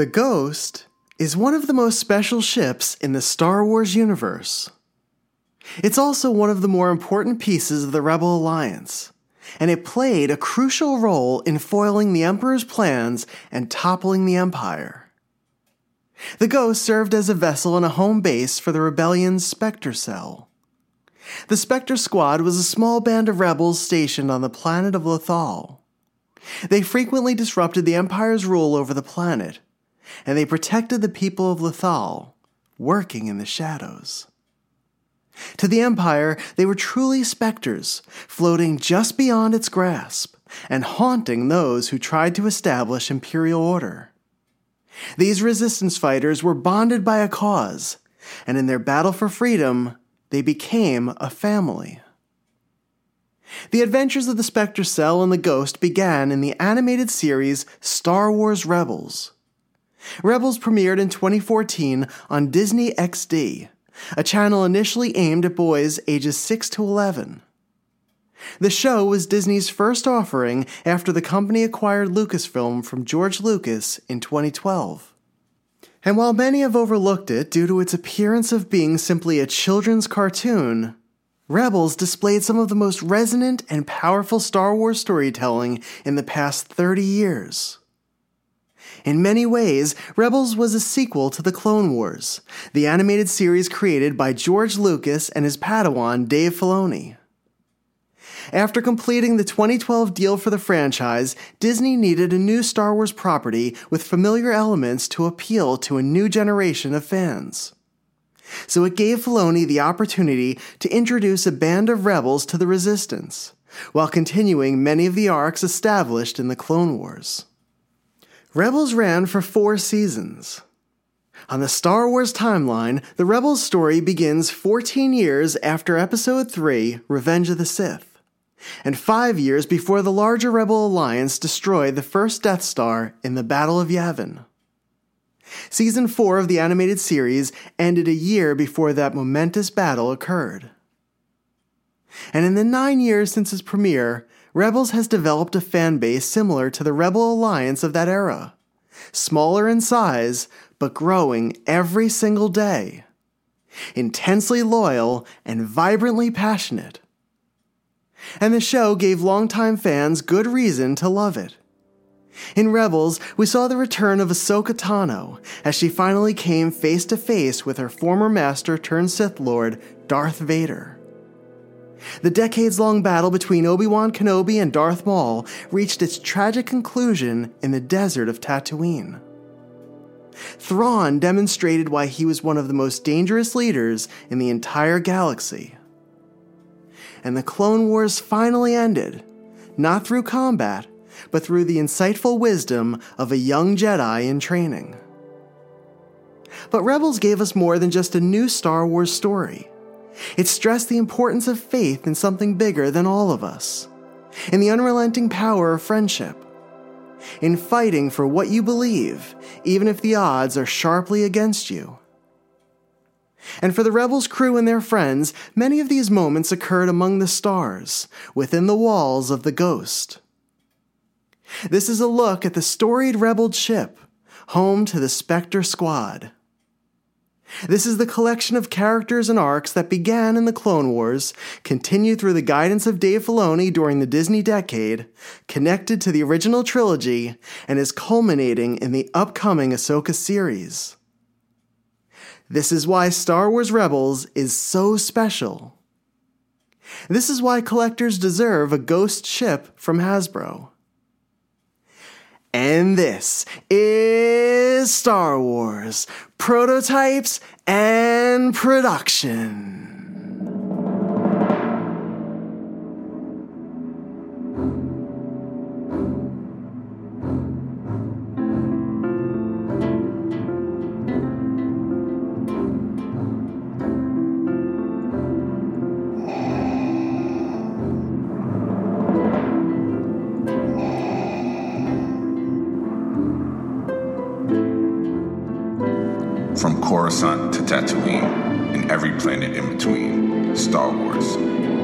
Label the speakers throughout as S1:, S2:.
S1: The Ghost is one of the most special ships in the Star Wars universe. It's also one of the more important pieces of the Rebel Alliance, and it played a crucial role in foiling the Emperor's plans and toppling the Empire. The Ghost served as a vessel and a home base for the rebellion's Spectre Cell. The Spectre Squad was a small band of rebels stationed on the planet of Lothal. They frequently disrupted the Empire's rule over the planet, and they protected the people of Lothal, working in the shadows. To the Empire, they were truly specters, floating just beyond its grasp and haunting those who tried to establish imperial order. These resistance fighters were bonded by a cause, and in their battle for freedom, they became a family. The adventures of the Spectre Cell and the Ghost began in the animated series Star Wars Rebels. Rebels premiered in 2014 on Disney XD, a channel initially aimed at boys ages 6 to 11. The show was Disney's first offering after the company acquired Lucasfilm from George Lucas in 2012. And while many have overlooked it due to its appearance of being simply a children's cartoon, Rebels displayed some of the most resonant and powerful Star Wars storytelling in the past 30 years. In many ways, Rebels was a sequel to The Clone Wars, the animated series created by George Lucas and his Padawan Dave Filoni. After completing the 2012 deal for the franchise, Disney needed a new Star Wars property with familiar elements to appeal to a new generation of fans. So it gave Filoni the opportunity to introduce a band of rebels to the Resistance, while continuing many of the arcs established in the Clone Wars. Rebels ran for four seasons. On the Star Wars timeline, the Rebels story begins 14 years after Episode 3 Revenge of the Sith, and five years before the larger Rebel Alliance destroyed the first Death Star in the Battle of Yavin. Season 4 of the animated series ended a year before that momentous battle occurred. And in the nine years since its premiere, Rebels has developed a fan base similar to the Rebel Alliance of that era. Smaller in size, but growing every single day. Intensely loyal and vibrantly passionate. And the show gave longtime fans good reason to love it. In Rebels, we saw the return of Ahsoka Tano as she finally came face to face with her former master turned Sith Lord, Darth Vader. The decades long battle between Obi Wan Kenobi and Darth Maul reached its tragic conclusion in the desert of Tatooine. Thrawn demonstrated why he was one of the most dangerous leaders in the entire galaxy. And the Clone Wars finally ended, not through combat, but through the insightful wisdom of a young Jedi in training. But Rebels gave us more than just a new Star Wars story. It stressed the importance of faith in something bigger than all of us, in the unrelenting power of friendship, in fighting for what you believe, even if the odds are sharply against you. And for the Rebels' crew and their friends, many of these moments occurred among the stars, within the walls of the Ghost. This is a look at the storied Rebel ship, home to the Spectre Squad. This is the collection of characters and arcs that began in the Clone Wars, continued through the guidance of Dave Filoni during the Disney decade, connected to the original trilogy, and is culminating in the upcoming Ahsoka series. This is why Star Wars Rebels is so special. This is why collectors deserve a ghost ship from Hasbro. And this is Star Wars Prototypes and Production.
S2: From to Tatooine and every planet in between, Star Wars,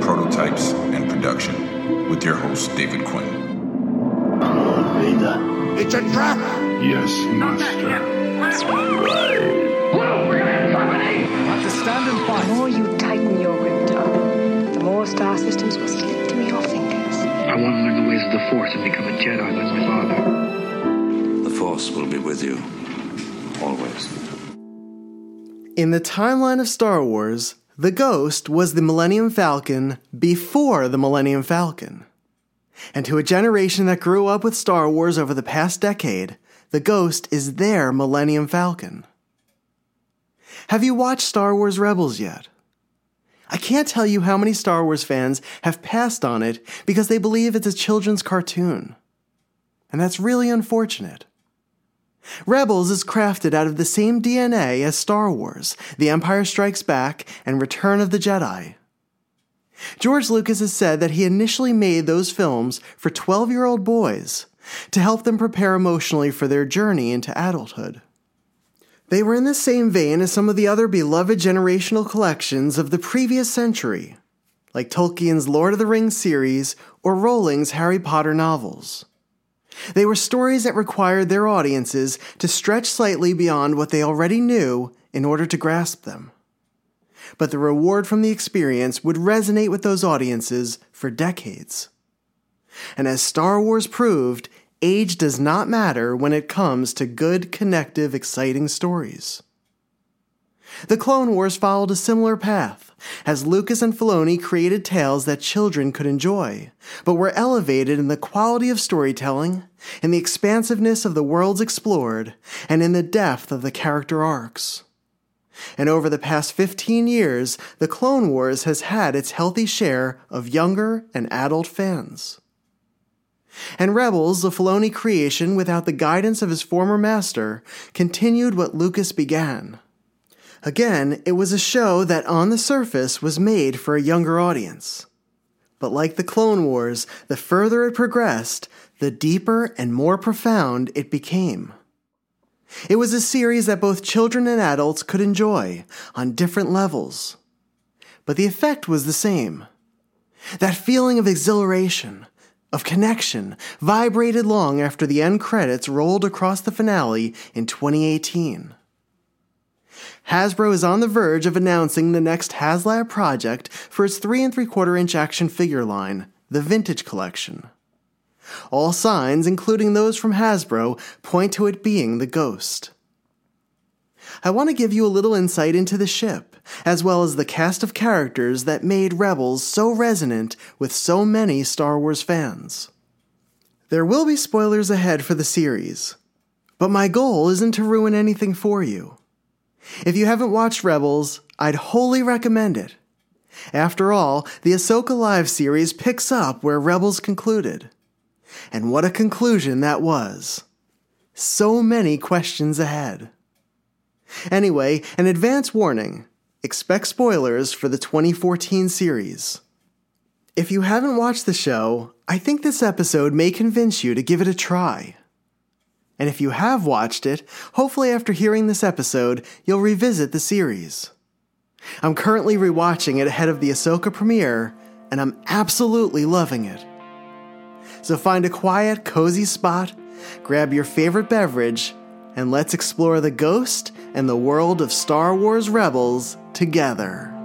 S2: prototypes and production, with your host David Quinn.
S3: Lord Vader, It's a trap!
S4: Yes, master. Eh?
S5: The more you tighten your grip, Tarkin, the more star systems will slip through your fingers.
S6: I want to learn the ways of the Force and become a Jedi like my father.
S7: The Force will be with you. Always.
S1: In the timeline of Star Wars, the Ghost was the Millennium Falcon before the Millennium Falcon. And to a generation that grew up with Star Wars over the past decade, the Ghost is their Millennium Falcon. Have you watched Star Wars Rebels yet? I can't tell you how many Star Wars fans have passed on it because they believe it's a children's cartoon. And that's really unfortunate. Rebels is crafted out of the same DNA as Star Wars, The Empire Strikes Back, and Return of the Jedi. George Lucas has said that he initially made those films for 12 year old boys to help them prepare emotionally for their journey into adulthood. They were in the same vein as some of the other beloved generational collections of the previous century, like Tolkien's Lord of the Rings series or Rowling's Harry Potter novels. They were stories that required their audiences to stretch slightly beyond what they already knew in order to grasp them. But the reward from the experience would resonate with those audiences for decades. And as Star Wars proved, age does not matter when it comes to good, connective, exciting stories. The Clone Wars followed a similar path, as Lucas and Filoni created tales that children could enjoy, but were elevated in the quality of storytelling, in the expansiveness of the worlds explored, and in the depth of the character arcs. And over the past 15 years, The Clone Wars has had its healthy share of younger and adult fans. And Rebels, the Filoni creation without the guidance of his former master, continued what Lucas began. Again, it was a show that on the surface was made for a younger audience. But like the Clone Wars, the further it progressed, the deeper and more profound it became. It was a series that both children and adults could enjoy on different levels. But the effect was the same. That feeling of exhilaration, of connection, vibrated long after the end credits rolled across the finale in 2018. Hasbro is on the verge of announcing the next HasLab project for its 3 and 3 quarter inch action figure line, the Vintage Collection. All signs, including those from Hasbro, point to it being the Ghost. I want to give you a little insight into the ship, as well as the cast of characters that made Rebels so resonant with so many Star Wars fans. There will be spoilers ahead for the series, but my goal isn't to ruin anything for you. If you haven't watched Rebels, I'd wholly recommend it. After all, the Ahsoka Live series picks up where Rebels concluded. And what a conclusion that was! So many questions ahead. Anyway, an advance warning expect spoilers for the 2014 series. If you haven't watched the show, I think this episode may convince you to give it a try. And if you have watched it, hopefully after hearing this episode, you'll revisit the series. I'm currently rewatching it ahead of the Ahsoka premiere, and I'm absolutely loving it. So find a quiet, cozy spot, grab your favorite beverage, and let's explore the ghost and the world of Star Wars Rebels together.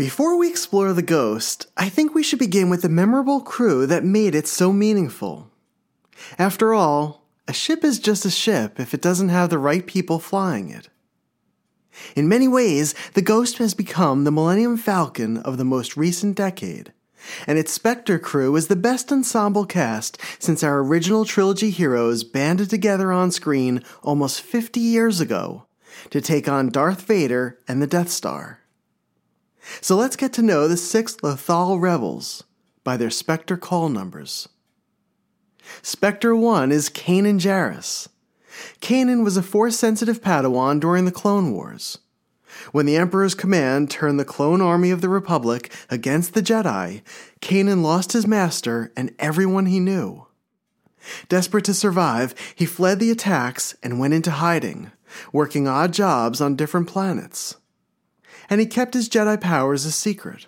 S1: Before we explore the ghost, I think we should begin with the memorable crew that made it so meaningful. After all, a ship is just a ship if it doesn't have the right people flying it. In many ways, the Ghost has become the Millennium Falcon of the most recent decade, and its Spectre crew is the best ensemble cast since our original trilogy heroes banded together on screen almost 50 years ago to take on Darth Vader and the Death Star. So let's get to know the six Lothal rebels by their Spectre call numbers. Spectre 1 is Kanan Jarrus. Kanan was a Force sensitive Padawan during the Clone Wars. When the Emperor's command turned the clone army of the Republic against the Jedi, Kanan lost his master and everyone he knew. Desperate to survive, he fled the attacks and went into hiding, working odd jobs on different planets. And he kept his Jedi powers a secret.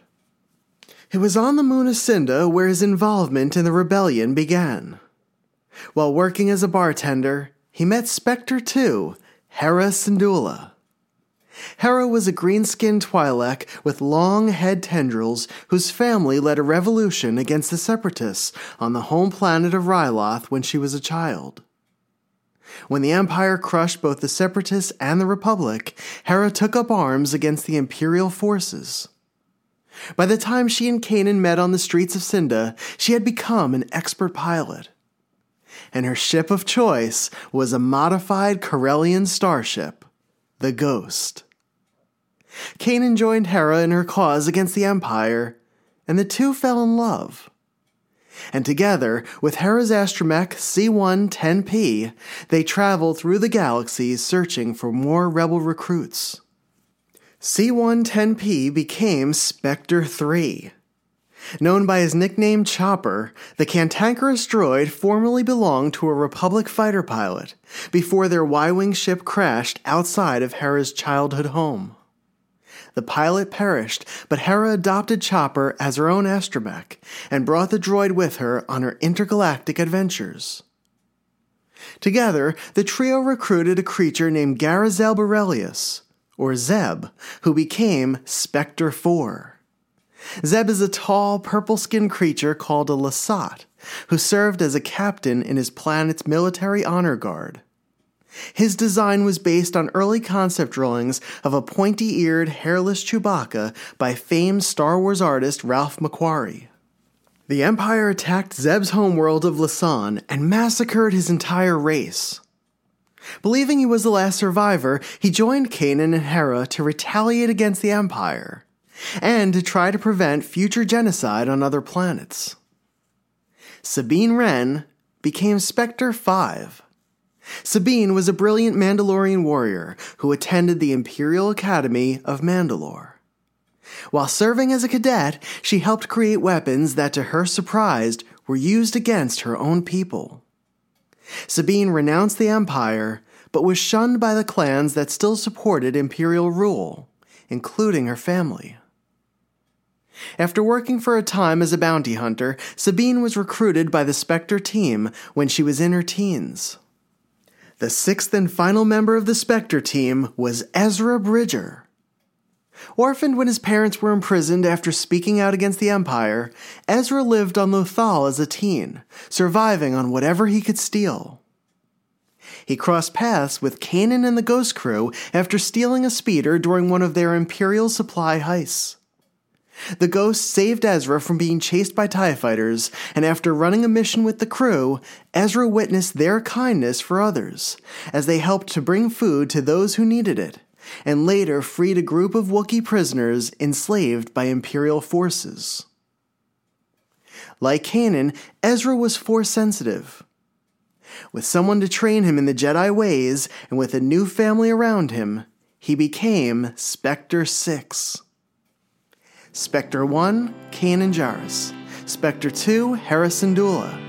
S1: It was on the moon of Cynda where his involvement in the rebellion began. While working as a bartender, he met Spectre 2, Hera Syndulla. Hera was a green skinned Twi'lek with long head tendrils whose family led a revolution against the Separatists on the home planet of Ryloth when she was a child. When the Empire crushed both the Separatists and the Republic, Hera took up arms against the Imperial forces. By the time she and Kanan met on the streets of Cynda, she had become an expert pilot. And her ship of choice was a modified Corellian starship, the Ghost. Kanan joined Hera in her cause against the Empire, and the two fell in love. And together, with Hera's astromech C1 10P, they traveled through the galaxy searching for more rebel recruits. C1 10P became Spectre 3. Known by his nickname Chopper, the cantankerous droid formerly belonged to a Republic fighter pilot before their Y Wing ship crashed outside of Hera's childhood home. The pilot perished, but Hera adopted Chopper as her own astromech and brought the droid with her on her intergalactic adventures. Together, the trio recruited a creature named Garazeb Orrelios, or Zeb, who became Spectre 4. Zeb is a tall, purple skinned creature called a Lasat, who served as a captain in his planet's military honor guard. His design was based on early concept drawings of a pointy eared, hairless Chewbacca by famed Star Wars artist Ralph McQuarrie. The Empire attacked Zeb's homeworld of Lasan and massacred his entire race. Believing he was the last survivor, he joined Kanan and Hera to retaliate against the Empire and to try to prevent future genocide on other planets. Sabine Wren became Spectre 5. Sabine was a brilliant Mandalorian warrior who attended the Imperial Academy of Mandalore. While serving as a cadet, she helped create weapons that, to her surprise, were used against her own people. Sabine renounced the Empire, but was shunned by the clans that still supported Imperial rule, including her family. After working for a time as a bounty hunter, Sabine was recruited by the Spectre team when she was in her teens. The sixth and final member of the Spectre team was Ezra Bridger. Orphaned when his parents were imprisoned after speaking out against the Empire, Ezra lived on Lothal as a teen, surviving on whatever he could steal. He crossed paths with Kanan and the Ghost Crew after stealing a speeder during one of their Imperial supply heists. The Ghost saved Ezra from being chased by TIE fighters, and after running a mission with the crew, Ezra witnessed their kindness for others, as they helped to bring food to those who needed it, and later freed a group of Wookiee prisoners enslaved by Imperial forces. Like Kanan, Ezra was force sensitive. With someone to train him in the Jedi ways, and with a new family around him, he became Spectre 6. Spectre 1, Kanan Jarrus. Spectre 2, Hera Syndulla.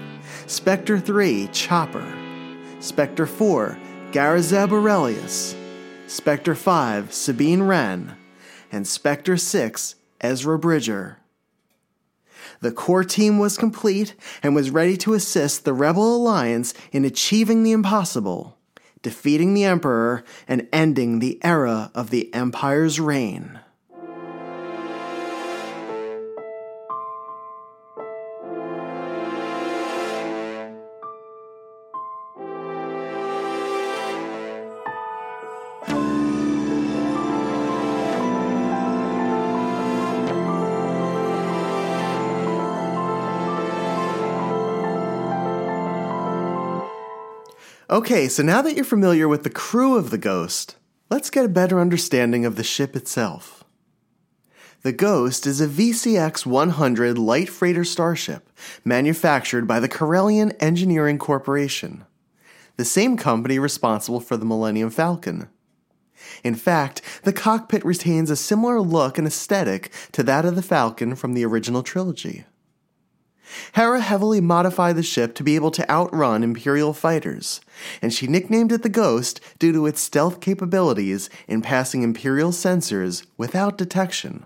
S1: Spectre 3, Chopper. Spectre 4, Garazeb Orrelios. Spectre 5, Sabine Wren. And Spectre 6, Ezra Bridger. The core team was complete and was ready to assist the Rebel Alliance in achieving the impossible, defeating the Emperor and ending the era of the Empire's reign. Okay, so now that you're familiar with the crew of the Ghost, let's get a better understanding of the ship itself. The Ghost is a VCX 100 light freighter starship manufactured by the Corellian Engineering Corporation, the same company responsible for the Millennium Falcon. In fact, the cockpit retains a similar look and aesthetic to that of the Falcon from the original trilogy. Hera heavily modified the ship to be able to outrun Imperial fighters, and she nicknamed it the Ghost due to its stealth capabilities in passing Imperial sensors without detection.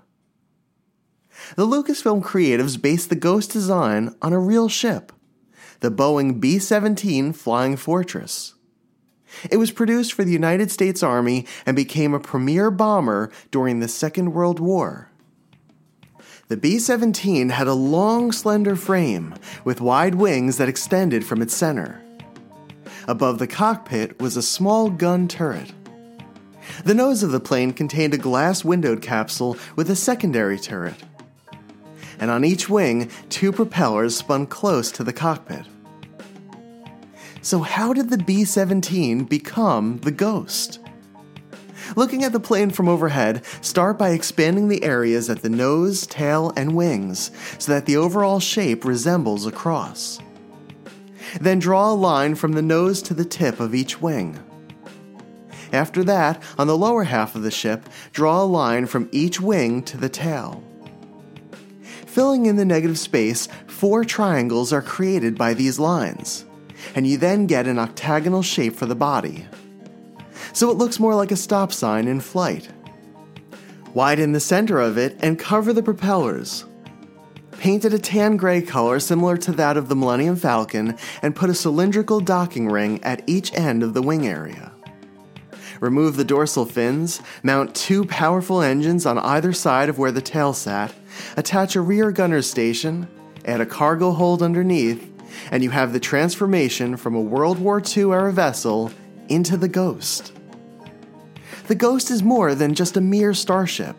S1: The Lucasfilm creatives based the Ghost design on a real ship, the Boeing B 17 Flying Fortress. It was produced for the United States Army and became a premier bomber during the Second World War. The B 17 had a long, slender frame with wide wings that extended from its center. Above the cockpit was a small gun turret. The nose of the plane contained a glass windowed capsule with a secondary turret. And on each wing, two propellers spun close to the cockpit. So, how did the B 17 become the Ghost? Looking at the plane from overhead, start by expanding the areas at the nose, tail, and wings so that the overall shape resembles a cross. Then draw a line from the nose to the tip of each wing. After that, on the lower half of the ship, draw a line from each wing to the tail. Filling in the negative space, four triangles are created by these lines, and you then get an octagonal shape for the body so it looks more like a stop sign in flight. Widen the center of it and cover the propellers. Paint it a tan gray color similar to that of the Millennium Falcon and put a cylindrical docking ring at each end of the wing area. Remove the dorsal fins, mount two powerful engines on either side of where the tail sat, attach a rear gunner's station, add a cargo hold underneath, and you have the transformation from a World War II era vessel into the Ghost the Ghost is more than just a mere starship.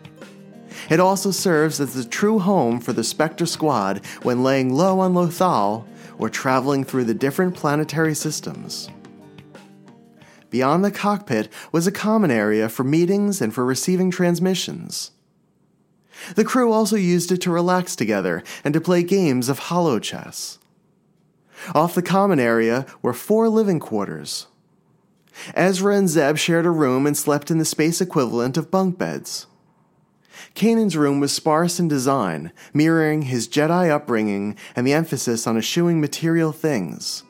S1: It also serves as the true home for the Spectre Squad when laying low on Lothal or traveling through the different planetary systems. Beyond the cockpit was a common area for meetings and for receiving transmissions. The crew also used it to relax together and to play games of holochess. Off the common area were four living quarters Ezra and Zeb shared a room and slept in the space equivalent of bunk beds. Kanan's room was sparse in design, mirroring his Jedi upbringing and the emphasis on eschewing material things.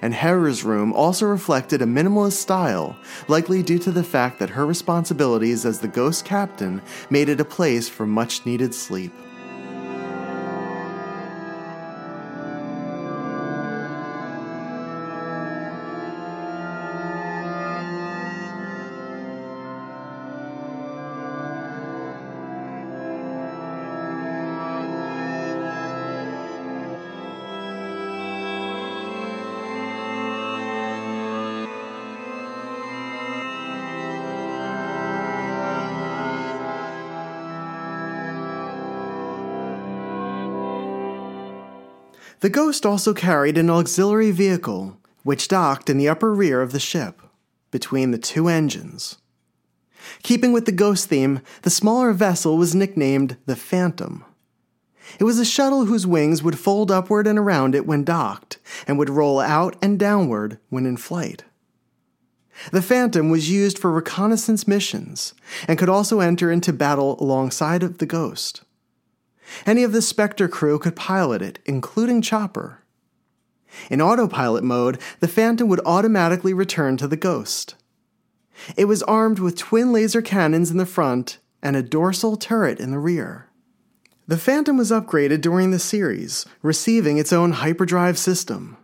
S1: And Hera's room also reflected a minimalist style, likely due to the fact that her responsibilities as the Ghost Captain made it a place for much needed sleep. The Ghost also carried an auxiliary vehicle, which docked in the upper rear of the ship, between the two engines. Keeping with the Ghost theme, the smaller vessel was nicknamed the Phantom. It was a shuttle whose wings would fold upward and around it when docked, and would roll out and downward when in flight. The Phantom was used for reconnaissance missions, and could also enter into battle alongside of the Ghost. Any of the Spectre crew could pilot it, including Chopper. In autopilot mode, the Phantom would automatically return to the Ghost. It was armed with twin laser cannons in the front and a dorsal turret in the rear. The Phantom was upgraded during the series, receiving its own hyperdrive system.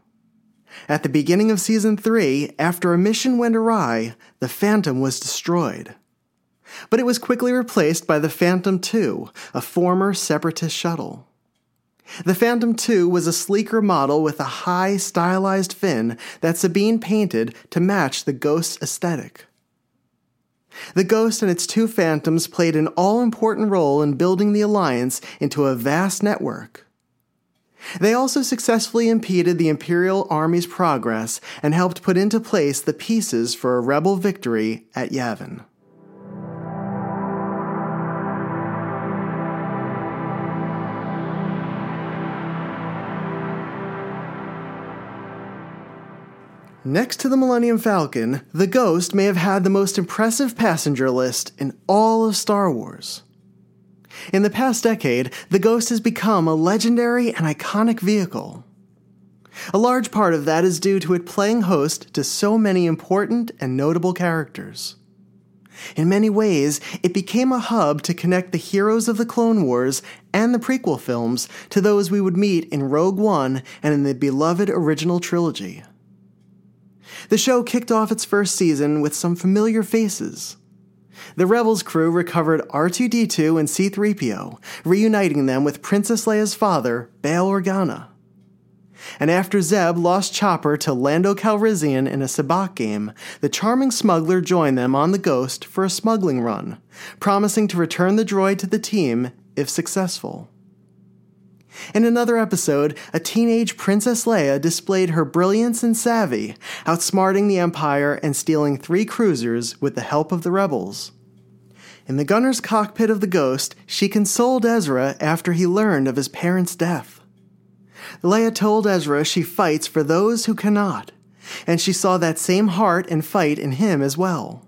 S1: At the beginning of Season 3, after a mission went awry, the Phantom was destroyed but it was quickly replaced by the Phantom II, a former Separatist shuttle. The Phantom II was a sleeker model with a high, stylized fin that Sabine painted to match the Ghost's aesthetic. The Ghost and its two Phantoms played an all important role in building the Alliance into a vast network. They also successfully impeded the Imperial Army's progress and helped put into place the pieces for a rebel victory at Yavin. Next to the Millennium Falcon, the Ghost may have had the most impressive passenger list in all of Star Wars. In the past decade, the Ghost has become a legendary and iconic vehicle. A large part of that is due to it playing host to so many important and notable characters. In many ways, it became a hub to connect the heroes of the Clone Wars and the prequel films to those we would meet in Rogue One and in the beloved original trilogy. The show kicked off its first season with some familiar faces. The Rebels crew recovered R2D2 and C3PO, reuniting them with Princess Leia's father, Bail Organa. And after Zeb lost Chopper to Lando Calrissian in a sabacc game, the charming smuggler joined them on the Ghost for a smuggling run, promising to return the droid to the team if successful. In another episode, a teenage Princess Leia displayed her brilliance and savvy, outsmarting the Empire and stealing three cruisers with the help of the rebels. In the gunner's cockpit of the Ghost, she consoled Ezra after he learned of his parents' death. Leia told Ezra she fights for those who cannot, and she saw that same heart and fight in him as well.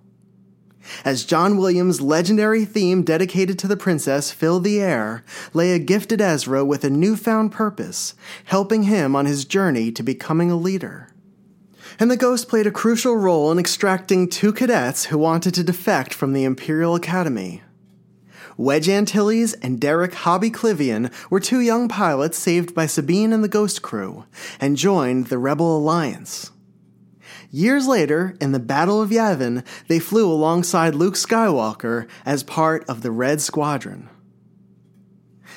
S1: As John Williams' legendary theme dedicated to the princess filled the air, Leia gifted Ezra with a newfound purpose, helping him on his journey to becoming a leader. And the Ghost played a crucial role in extracting two cadets who wanted to defect from the Imperial Academy. Wedge Antilles and Derek Hobbie Klivian were two young pilots saved by Sabine and the Ghost crew, and joined the Rebel Alliance. Years later, in the Battle of Yavin, they flew alongside Luke Skywalker as part of the Red Squadron.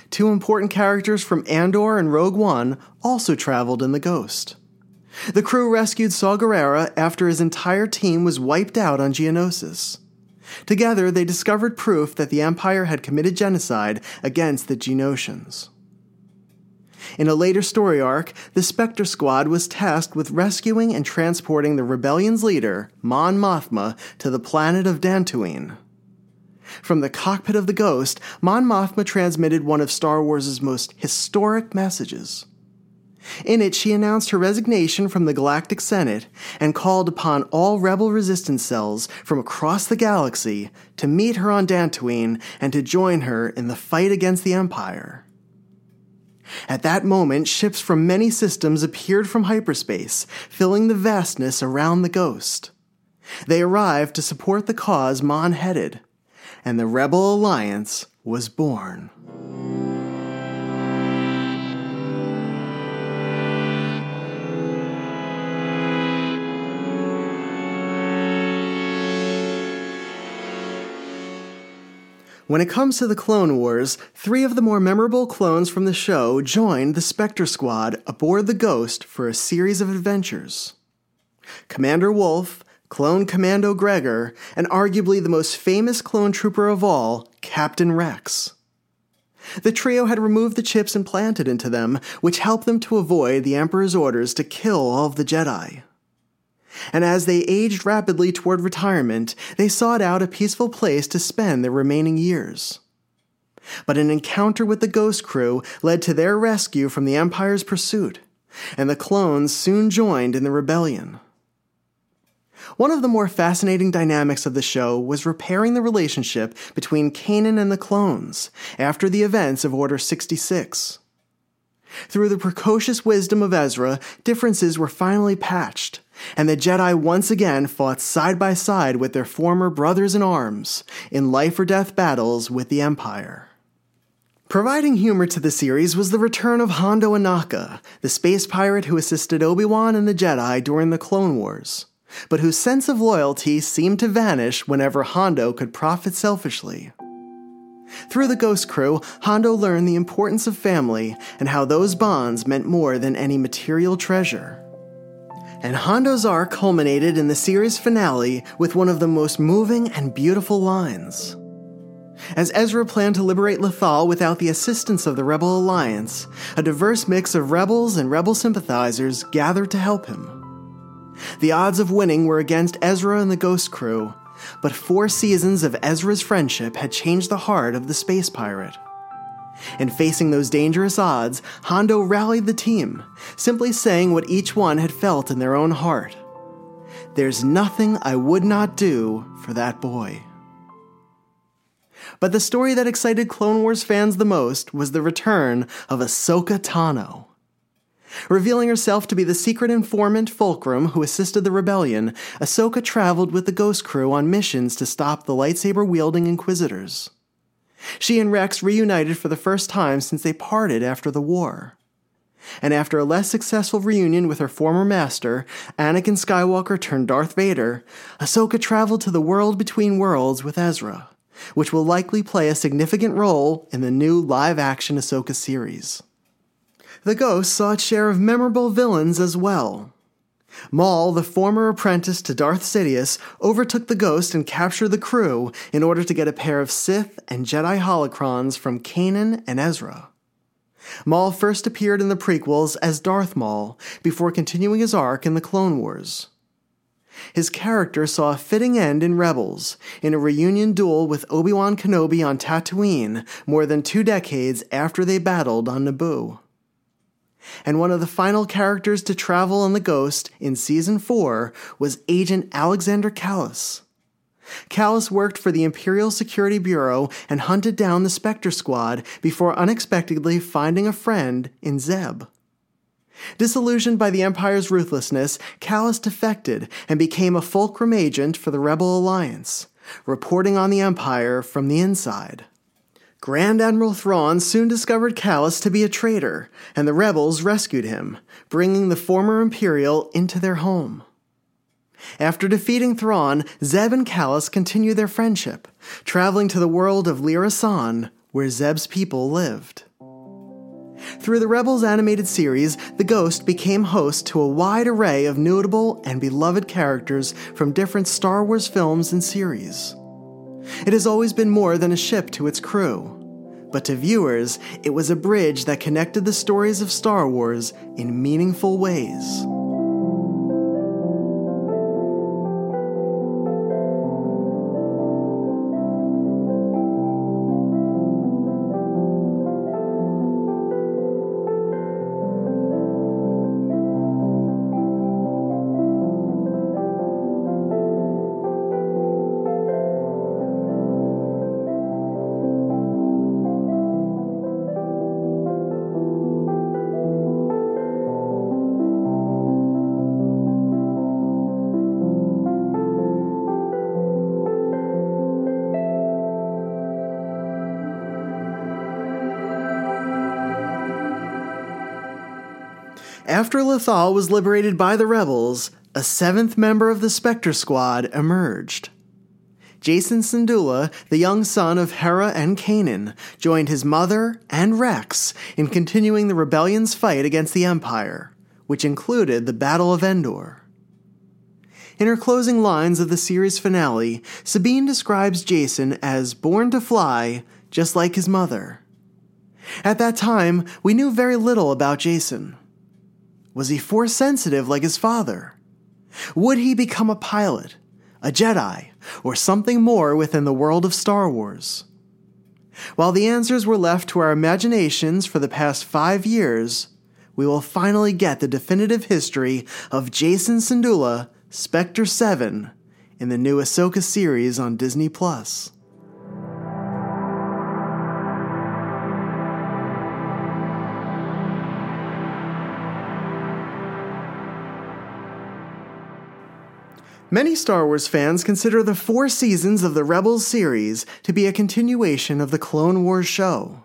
S1: Two important characters from Andor and Rogue One also traveled in the Ghost. The crew rescued Saw Gerrera after his entire team was wiped out on Geonosis. Together, they discovered proof that the Empire had committed genocide against the Geonosians. In a later story arc, the Spectre Squad was tasked with rescuing and transporting the rebellion's leader, Mon Mothma, to the planet of Dantooine. From the cockpit of the Ghost, Mon Mothma transmitted one of Star Wars' most historic messages. In it, she announced her resignation from the Galactic Senate and called upon all rebel resistance cells from across the galaxy to meet her on Dantooine and to join her in the fight against the Empire. At that moment, ships from many systems appeared from hyperspace, filling the vastness around the ghost. They arrived to support the cause Mon headed, and the Rebel Alliance was born. When it comes to the Clone Wars, three of the more memorable clones from the show joined the Spectre Squad aboard the Ghost for a series of adventures. Commander Wolffe, Clone Commando Gregor, and arguably the most famous clone trooper of all, Captain Rex. The trio had removed the chips implanted into them, which helped them to avoid the Emperor's orders to kill all of the Jedi and as they aged rapidly toward retirement, they sought out a peaceful place to spend their remaining years. But an encounter with the Ghost Crew led to their rescue from the Empire's pursuit, and the clones soon joined in the rebellion. One of the more fascinating dynamics of the show was repairing the relationship between Kanan and the clones after the events of Order 66. Through the precocious wisdom of Ezra, differences were finally patched, and the Jedi once again fought side by side with their former brothers in arms in life or death battles with the Empire. Providing humor to the series was the return of Hondo Ohnaka, the space pirate who assisted Obi-Wan and the Jedi during the Clone Wars, but whose sense of loyalty seemed to vanish whenever Hondo could profit selfishly. Through the Ghost Crew, Hondo learned the importance of family and how those bonds meant more than any material treasure. And Hondo's arc culminated in the series finale with one of the most moving and beautiful lines. As Ezra planned to liberate Lothal without the assistance of the Rebel Alliance, a diverse mix of rebels and rebel sympathizers gathered to help him. The odds of winning were against Ezra and the Ghost Crew, but four seasons of Ezra's friendship had changed the heart of the space pirate. In facing those dangerous odds, Hondo rallied the team, simply saying what each one had felt in their own heart There's nothing I would not do for that boy. But the story that excited Clone Wars fans the most was the return of Ahsoka Tano. Revealing herself to be the secret informant Fulcrum who assisted the rebellion, Ahsoka traveled with the Ghost Crew on missions to stop the lightsaber wielding Inquisitors. She and Rex reunited for the first time since they parted after the war. And after a less successful reunion with her former master, Anakin Skywalker turned Darth Vader, Ahsoka traveled to the world between worlds with Ezra, which will likely play a significant role in the new live action Ahsoka series. The Ghost saw its share of memorable villains as well. Maul, the former apprentice to Darth Sidious, overtook the Ghost and captured the crew in order to get a pair of Sith and Jedi holocrons from Kanan and Ezra. Maul first appeared in the prequels as Darth Maul before continuing his arc in the Clone Wars. His character saw a fitting end in Rebels, in a reunion duel with Obi Wan Kenobi on Tatooine more than two decades after they battled on Naboo and one of the final characters to travel on the Ghost in Season 4 was Agent Alexander Kallus. Kallus worked for the Imperial Security Bureau and hunted down the Spectre Squad before unexpectedly finding a friend in Zeb. Disillusioned by the Empire's ruthlessness, Kallus defected and became a fulcrum agent for the Rebel Alliance, reporting on the Empire from the inside. Grand Admiral Thrawn soon discovered Kallus to be a traitor, and the rebels rescued him, bringing the former Imperial into their home. After defeating Thrawn, Zeb and Kallus continue their friendship, traveling to the world of Lira San, where Zeb's people lived. Through the Rebels animated series, the Ghost became host to a wide array of notable and beloved characters from different Star Wars films and series. It has always been more than a ship to its crew. But to viewers, it was a bridge that connected the stories of Star Wars in meaningful ways. After Lothal was liberated by the rebels, a seventh member of the Spectre Squad emerged. Jacen Syndulla, the young son of Hera and Kanan, joined his mother and Rex in continuing the rebellion's fight against the Empire, which included the Battle of Endor. In her closing lines of the series finale, Sabine describes Jacen as born to fly, just like his mother. At that time, we knew very little about Jacen. Was he force sensitive like his father? Would he become a pilot, a Jedi, or something more within the world of Star Wars? While the answers were left to our imaginations for the past five years, we will finally get the definitive history of Jacen Syndulla, Spectre 7, in the new Ahsoka series on Disney Plus. Many Star Wars fans consider the four seasons of the Rebels series to be a continuation of the Clone Wars show.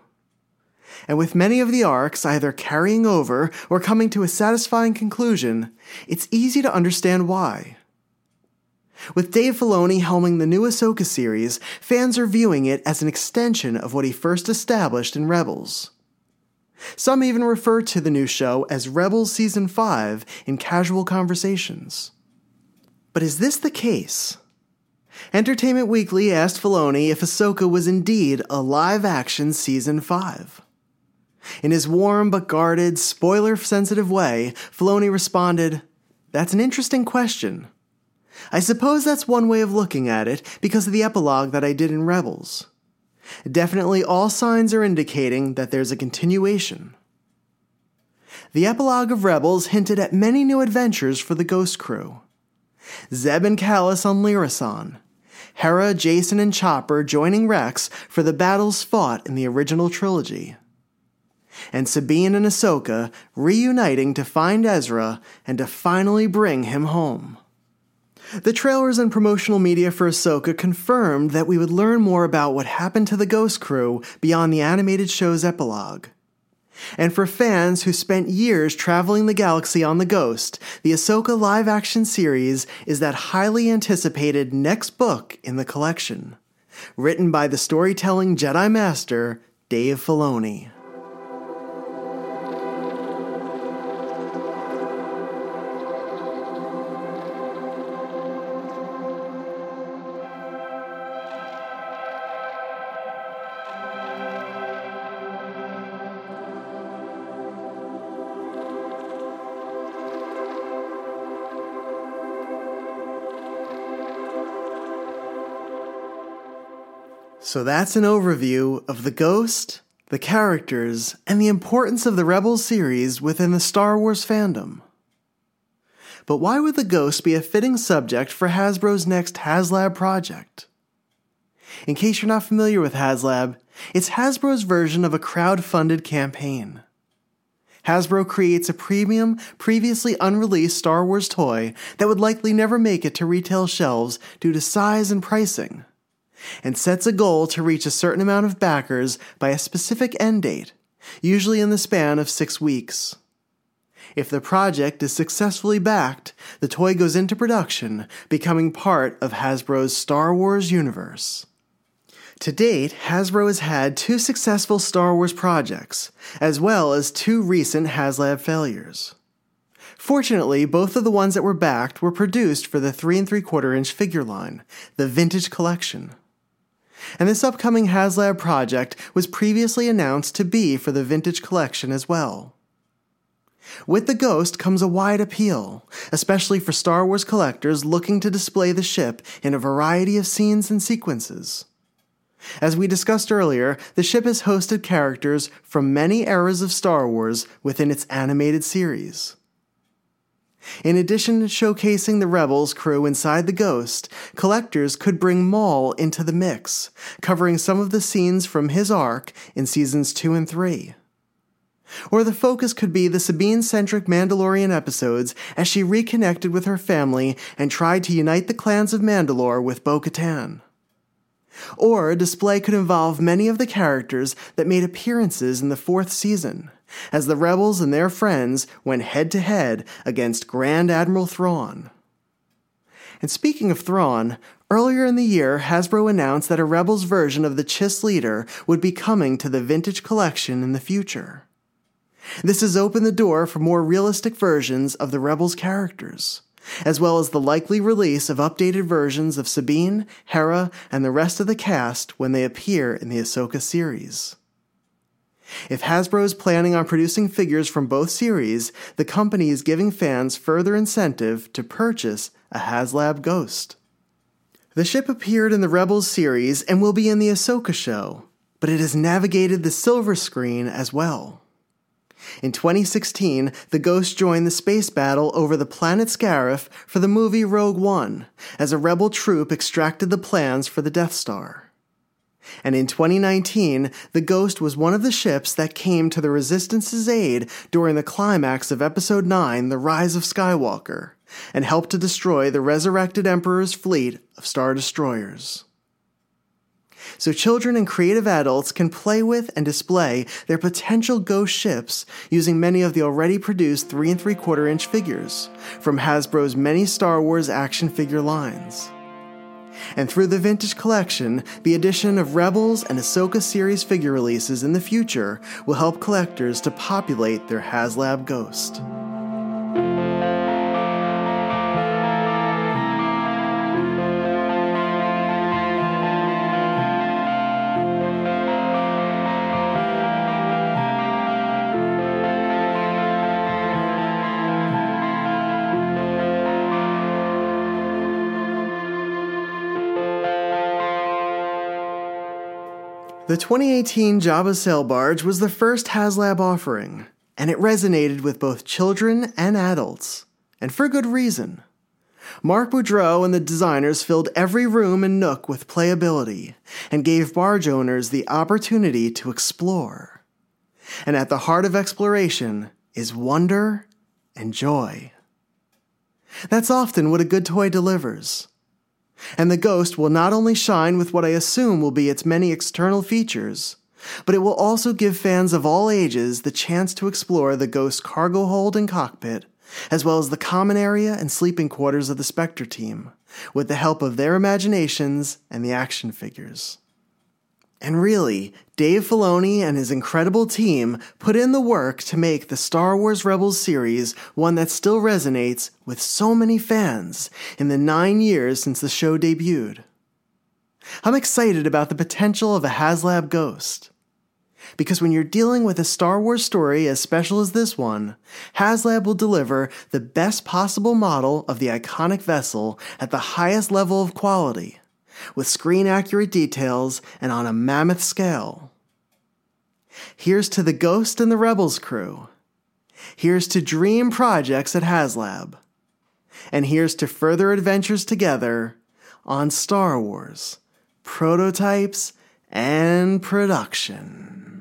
S1: And with many of the arcs either carrying over or coming to a satisfying conclusion, it's easy to understand why. With Dave Filoni helming the new Ahsoka series, fans are viewing it as an extension of what he first established in Rebels. Some even refer to the new show as Rebels Season 5 in casual conversations. But is this the case? Entertainment Weekly asked Filoni if Ahsoka was indeed a live action Season 5. In his warm but guarded, spoiler sensitive way, Filoni responded, That's an interesting question. I suppose that's one way of looking at it because of the epilogue that I did in Rebels. Definitely all signs are indicating that there's a continuation. The epilogue of Rebels hinted at many new adventures for the Ghost Crew. Zeb and Kallus on Lira San, Hera, Jacen, and Chopper joining Rex for the battles fought in the original trilogy, and Sabine and Ahsoka reuniting to find Ezra and to finally bring him home. The trailers and promotional media for Ahsoka confirmed that we would learn more about what happened to the Ghost crew beyond the animated show's epilogue. And for fans who spent years traveling the galaxy on the Ghost, the Ahsoka live action series is that highly anticipated next book in the collection, written by the storytelling Jedi Master Dave Filoni. So that's an overview of the Ghost, the characters, and the importance of the Rebels series within the Star Wars fandom. But why would the Ghost be a fitting subject for Hasbro's next HasLab project? In case you're not familiar with HasLab, it's Hasbro's version of a crowd-funded campaign. Hasbro creates a premium, previously unreleased Star Wars toy that would likely never make it to retail shelves due to size and pricing and sets a goal to reach a certain amount of backers by a specific end date, usually in the span of six weeks. If the project is successfully backed, the toy goes into production, becoming part of Hasbro's Star Wars universe. To date, Hasbro has had two successful Star Wars projects, as well as two recent HasLab failures. Fortunately, both of the ones that were backed were produced for the 3 and 3 quarter inch figure line, the Vintage Collection and this upcoming HasLab project was previously announced to be for the Vintage Collection as well. With the Ghost comes a wide appeal, especially for Star Wars collectors looking to display the ship in a variety of scenes and sequences. As we discussed earlier, the ship has hosted characters from many eras of Star Wars within its animated series. In addition to showcasing the Rebels crew inside the Ghost, collectors could bring Maul into the mix, covering some of the scenes from his arc in seasons 2 and 3. Or the focus could be the Sabine centric Mandalorian episodes as she reconnected with her family and tried to unite the clans of Mandalore with Bo Katan. Or a display could involve many of the characters that made appearances in the fourth season as the rebels and their friends went head to head against Grand Admiral Thrawn. And speaking of Thrawn, earlier in the year, Hasbro announced that a Rebels version of the Chiss leader would be coming to the Vintage Collection in the future. This has opened the door for more realistic versions of the Rebels characters, as well as the likely release of updated versions of Sabine, Hera, and the rest of the cast when they appear in the Ahsoka series. If Hasbro is planning on producing figures from both series, the company is giving fans further incentive to purchase a HasLab Ghost. The ship appeared in the Rebels series and will be in the Ahsoka show, but it has navigated the silver screen as well. In 2016, the Ghost joined the space battle over the planet Scarif for the movie Rogue One, as a rebel troop extracted the plans for the Death Star. And in 2019, the Ghost was one of the ships that came to the Resistance's aid during the climax of Episode 9, The Rise of Skywalker, and helped to destroy the resurrected Emperor's fleet of Star Destroyers. So children and creative adults can play with and display their potential ghost ships using many of the already produced 3 and 3 quarter inch figures from Hasbro's many Star Wars action figure lines. And through the Vintage Collection, the addition of Rebels and Ahsoka series figure releases in the future will help collectors to populate their HasLab Ghost. The 2018 Jabba Sail Barge was the first HasLab offering, and it resonated with both children and adults, and for good reason. Mark Boudreau and the designers filled every room and nook with playability and gave barge owners the opportunity to explore. And at the heart of exploration is wonder and joy. That's often what a good toy delivers. And the Ghost will not only shine with what I assume will be its many external features, but it will also give fans of all ages the chance to explore the Ghost cargo hold and cockpit, as well as the common area and sleeping quarters of the Spectre team, with the help of their imaginations and the action figures. And really, Dave Filoni and his incredible team put in the work to make the Star Wars Rebels series one that still resonates with so many fans in the nine years since the show debuted. I'm excited about the potential of a HasLab Ghost. Because when you're dealing with a Star Wars story as special as this one, HasLab will deliver the best possible model of the iconic vessel at the highest level of quality with screen accurate details and on a mammoth scale. Here's to the Ghost and the Rebels crew. Here's to dream projects at HasLab. And here's to further adventures together on Star Wars, prototypes, and production.